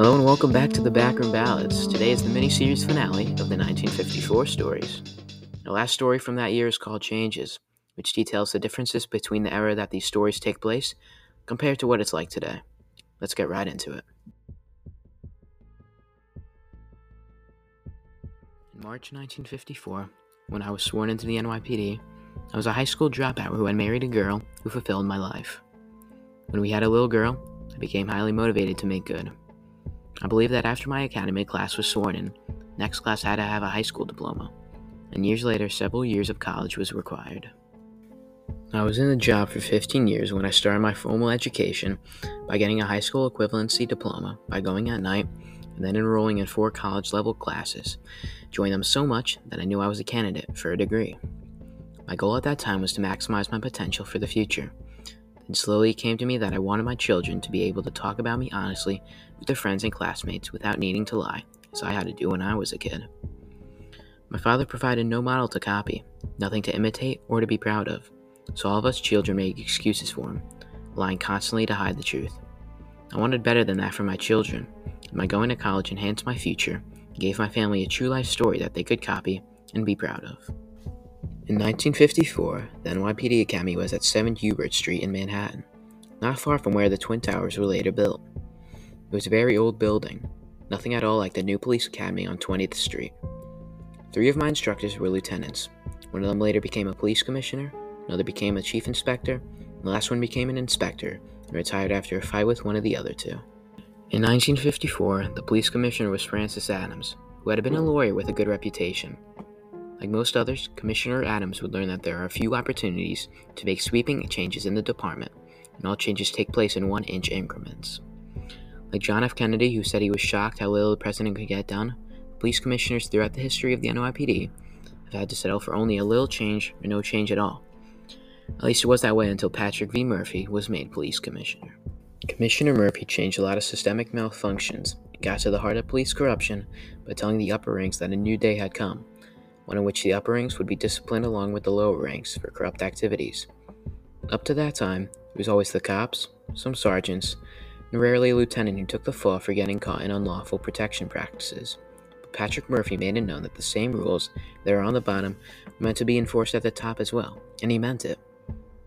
Hello and welcome back to the Backroom Ballads. Today is the mini-series finale of the 1954 stories. The last story from that year is called Changes, which details the differences between the era that these stories take place compared to what it's like today. Let's get right into it. In March 1954, when I was sworn into the NYPD, I was a high school dropout who had married a girl who fulfilled my life. When we had a little girl, I became highly motivated to make good. I believe that after my academy class was sworn in, next class had to have a high school diploma, and years later, several years of college was required. I was in the job for 15 years when I started my formal education by getting a high school equivalency diploma by going at night and then enrolling in four college level classes, joined them so much that I knew I was a candidate for a degree. My goal at that time was to maximize my potential for the future. Then slowly it came to me that I wanted my children to be able to talk about me honestly with their friends and classmates without needing to lie, as I had to do when I was a kid. My father provided no model to copy, nothing to imitate or to be proud of, so all of us children made excuses for him, lying constantly to hide the truth. I wanted better than that for my children, and my going to college enhanced my future and gave my family a true life story that they could copy and be proud of. In 1954, the NYPD Academy was at 7 Hubert Street in Manhattan, not far from where the Twin Towers were later built. It was a very old building, nothing at all like the new police academy on 20th Street. Three of my instructors were lieutenants. One of them later became a police commissioner, another became a chief inspector, and the last one became an inspector and retired after a fight with one of the other two. In 1954, the police commissioner was Francis Adams, who had been a lawyer with a good reputation. Like most others, Commissioner Adams would learn that there are a few opportunities to make sweeping changes in the department, and all changes take place in one inch increments. Like John F. Kennedy, who said he was shocked how little the president could get done, police commissioners throughout the history of the NYPD have had to settle for only a little change or no change at all. At least it was that way until Patrick V. Murphy was made police commissioner. Commissioner Murphy changed a lot of systemic malfunctions and got to the heart of police corruption by telling the upper ranks that a new day had come, one in which the upper ranks would be disciplined along with the lower ranks for corrupt activities. Up to that time, it was always the cops, some sergeants, and rarely a lieutenant who took the fall for getting caught in unlawful protection practices. But Patrick Murphy made it known that the same rules that are on the bottom were meant to be enforced at the top as well, and he meant it.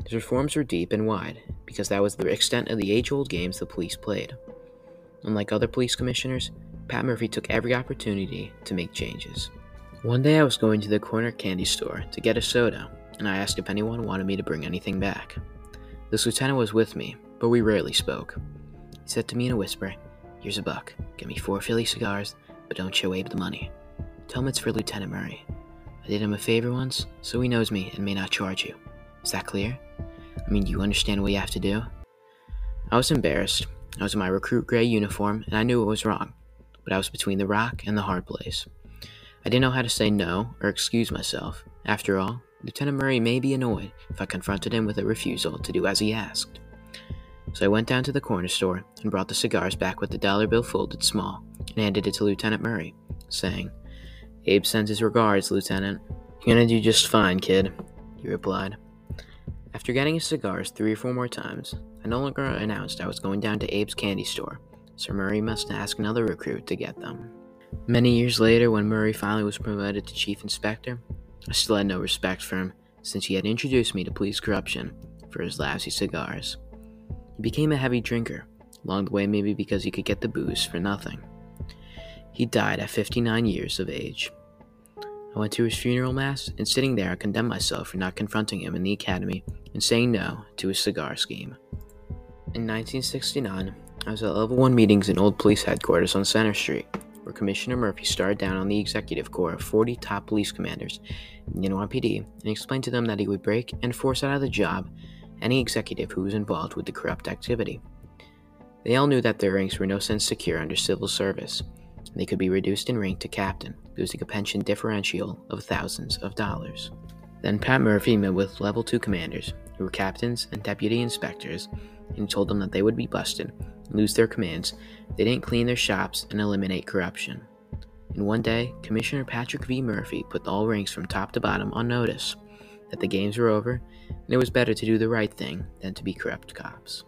His reforms were deep and wide, because that was the extent of the age old games the police played. Unlike other police commissioners, Pat Murphy took every opportunity to make changes. One day I was going to the corner candy store to get a soda, and I asked if anyone wanted me to bring anything back. This lieutenant was with me, but we rarely spoke. He said to me in a whisper, Here's a buck. Get me four Philly cigars, but don't show Abe the money. Tell him it's for Lieutenant Murray. I did him a favor once, so he knows me and may not charge you. Is that clear? I mean, do you understand what you have to do? I was embarrassed. I was in my recruit gray uniform, and I knew it was wrong, but I was between the rock and the hard place. I didn't know how to say no or excuse myself. After all, Lieutenant Murray may be annoyed if I confronted him with a refusal to do as he asked. So I went down to the corner store and brought the cigars back with the dollar bill folded small and handed it to Lieutenant Murray, saying, Abe sends his regards, Lieutenant. You're gonna do just fine, kid, he replied. After getting his cigars three or four more times, I no longer announced I was going down to Abe's candy store, so Murray must ask another recruit to get them. Many years later, when Murray finally was promoted to chief inspector, I still had no respect for him since he had introduced me to police corruption for his lousy cigars. He became a heavy drinker, along the way, maybe because he could get the booze for nothing. He died at 59 years of age. I went to his funeral mass, and sitting there, I condemned myself for not confronting him in the academy and saying no to his cigar scheme. In 1969, I was at level 1 meetings in old police headquarters on Centre Street, where Commissioner Murphy started down on the executive corps of 40 top police commanders in the NYPD and explained to them that he would break and force out of the job any executive who was involved with the corrupt activity. They all knew that their ranks were no sense secure under civil service, and they could be reduced in rank to captain, losing a pension differential of thousands of dollars. Then Pat Murphy met with level 2 commanders, who were captains and deputy inspectors, and told them that they would be busted lose their commands they didn't clean their shops and eliminate corruption. In one day, Commissioner Patrick V. Murphy put all ranks from top to bottom on notice that the games were over and it was better to do the right thing than to be corrupt cops.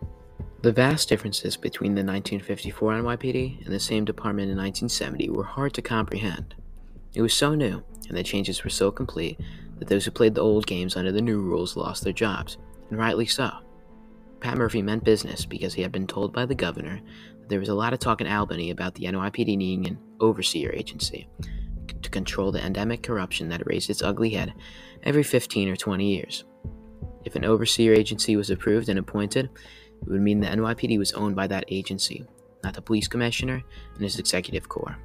The vast differences between the 1954 NYPD and the same department in 1970 were hard to comprehend. It was so new, and the changes were so complete, that those who played the old games under the new rules lost their jobs, and rightly so. Pat Murphy meant business because he had been told by the governor that there was a lot of talk in Albany about the NYPD needing an overseer agency to control the endemic corruption that raised its ugly head every 15 or 20 years. If an overseer agency was approved and appointed, it would mean the NYPD was owned by that agency, not the police commissioner and his executive corps.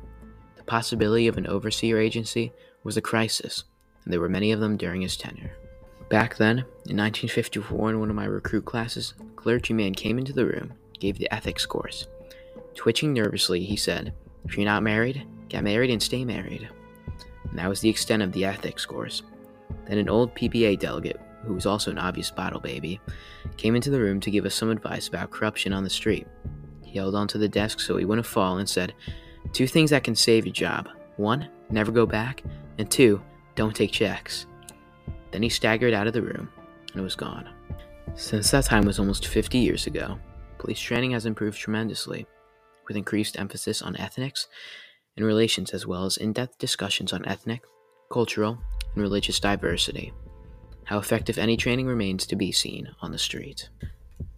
The possibility of an overseer agency was a crisis, and there were many of them during his tenure. Back then, in 1954, in one of my recruit classes, a clergyman came into the room, gave the ethics course. Twitching nervously, he said, If you're not married, get married and stay married. And that was the extent of the ethics course. Then an old PBA delegate who was also an obvious bottle baby, came into the room to give us some advice about corruption on the street. He held onto the desk so he wouldn't fall and said, Two things that can save your job. One, never go back, and two, don't take checks. Then he staggered out of the room and was gone. Since that time was almost 50 years ago, police training has improved tremendously, with increased emphasis on ethnics and relations as well as in depth discussions on ethnic, cultural, and religious diversity. How effective any training remains to be seen on the street.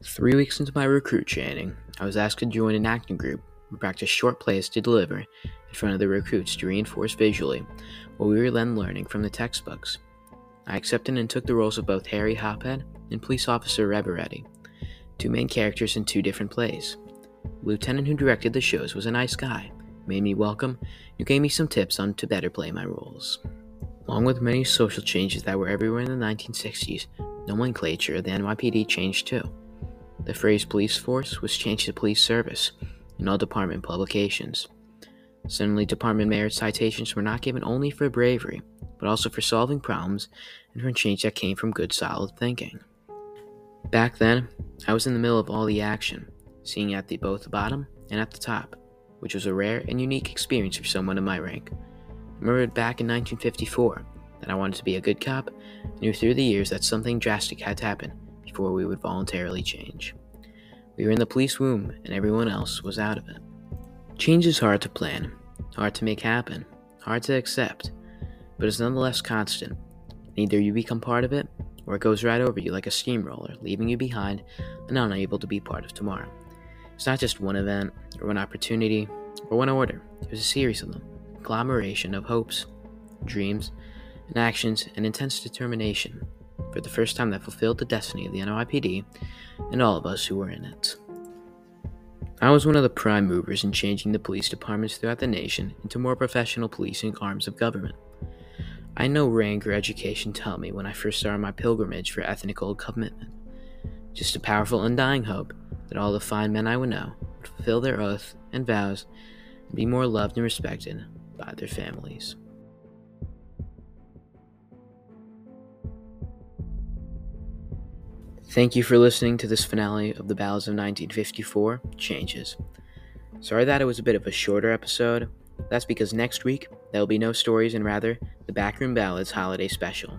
Three weeks into my recruit training, I was asked to join an acting group who practiced short plays to deliver in front of the recruits to reinforce visually what we were then learning from the textbooks. I accepted and took the roles of both Harry Hophead and Police Officer Reveretti, two main characters in two different plays. The lieutenant who directed the shows was a nice guy, made me welcome, and gave me some tips on to better play my roles. Along with many social changes that were everywhere in the 1960s, nomenclature of the NYPD changed too. The phrase police force was changed to police service in all department publications. Suddenly, department merit citations were not given only for bravery, but also for solving problems and for change that came from good solid thinking. Back then, I was in the middle of all the action, seeing at the both the bottom and at the top, which was a rare and unique experience for someone in my rank I remembered back in 1954 that I wanted to be a good cop, knew through the years that something drastic had to happen before we would voluntarily change. We were in the police womb, and everyone else was out of it. Change is hard to plan, hard to make happen, hard to accept, but it's nonetheless constant. Either you become part of it, or it goes right over you like a steamroller, leaving you behind and unable to be part of tomorrow. It's not just one event, or one opportunity, or one order, it was a series of them a conglomeration of hopes, dreams, and actions and intense determination for the first time that fulfilled the destiny of the NYPD and all of us who were in it. I was one of the prime movers in changing the police departments throughout the nation into more professional policing arms of government. I know rank or education tell me when I first started my pilgrimage for ethnic old commitment. Just a powerful, undying hope that all the fine men I would know would fulfill their oath and vows and be more loved and respected by their families. Thank you for listening to this finale of the Ballads of 1954 Changes. Sorry that it was a bit of a shorter episode. That's because next week there will be no stories and rather the Backroom Ballads holiday special.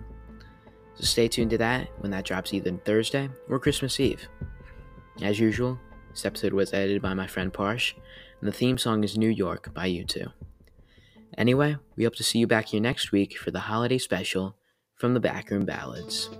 So stay tuned to that when that drops either Thursday or Christmas Eve. As usual, this episode was edited by my friend Parsh, and the theme song is New York by U2. Anyway, we hope to see you back here next week for the holiday special from the Backroom Ballads.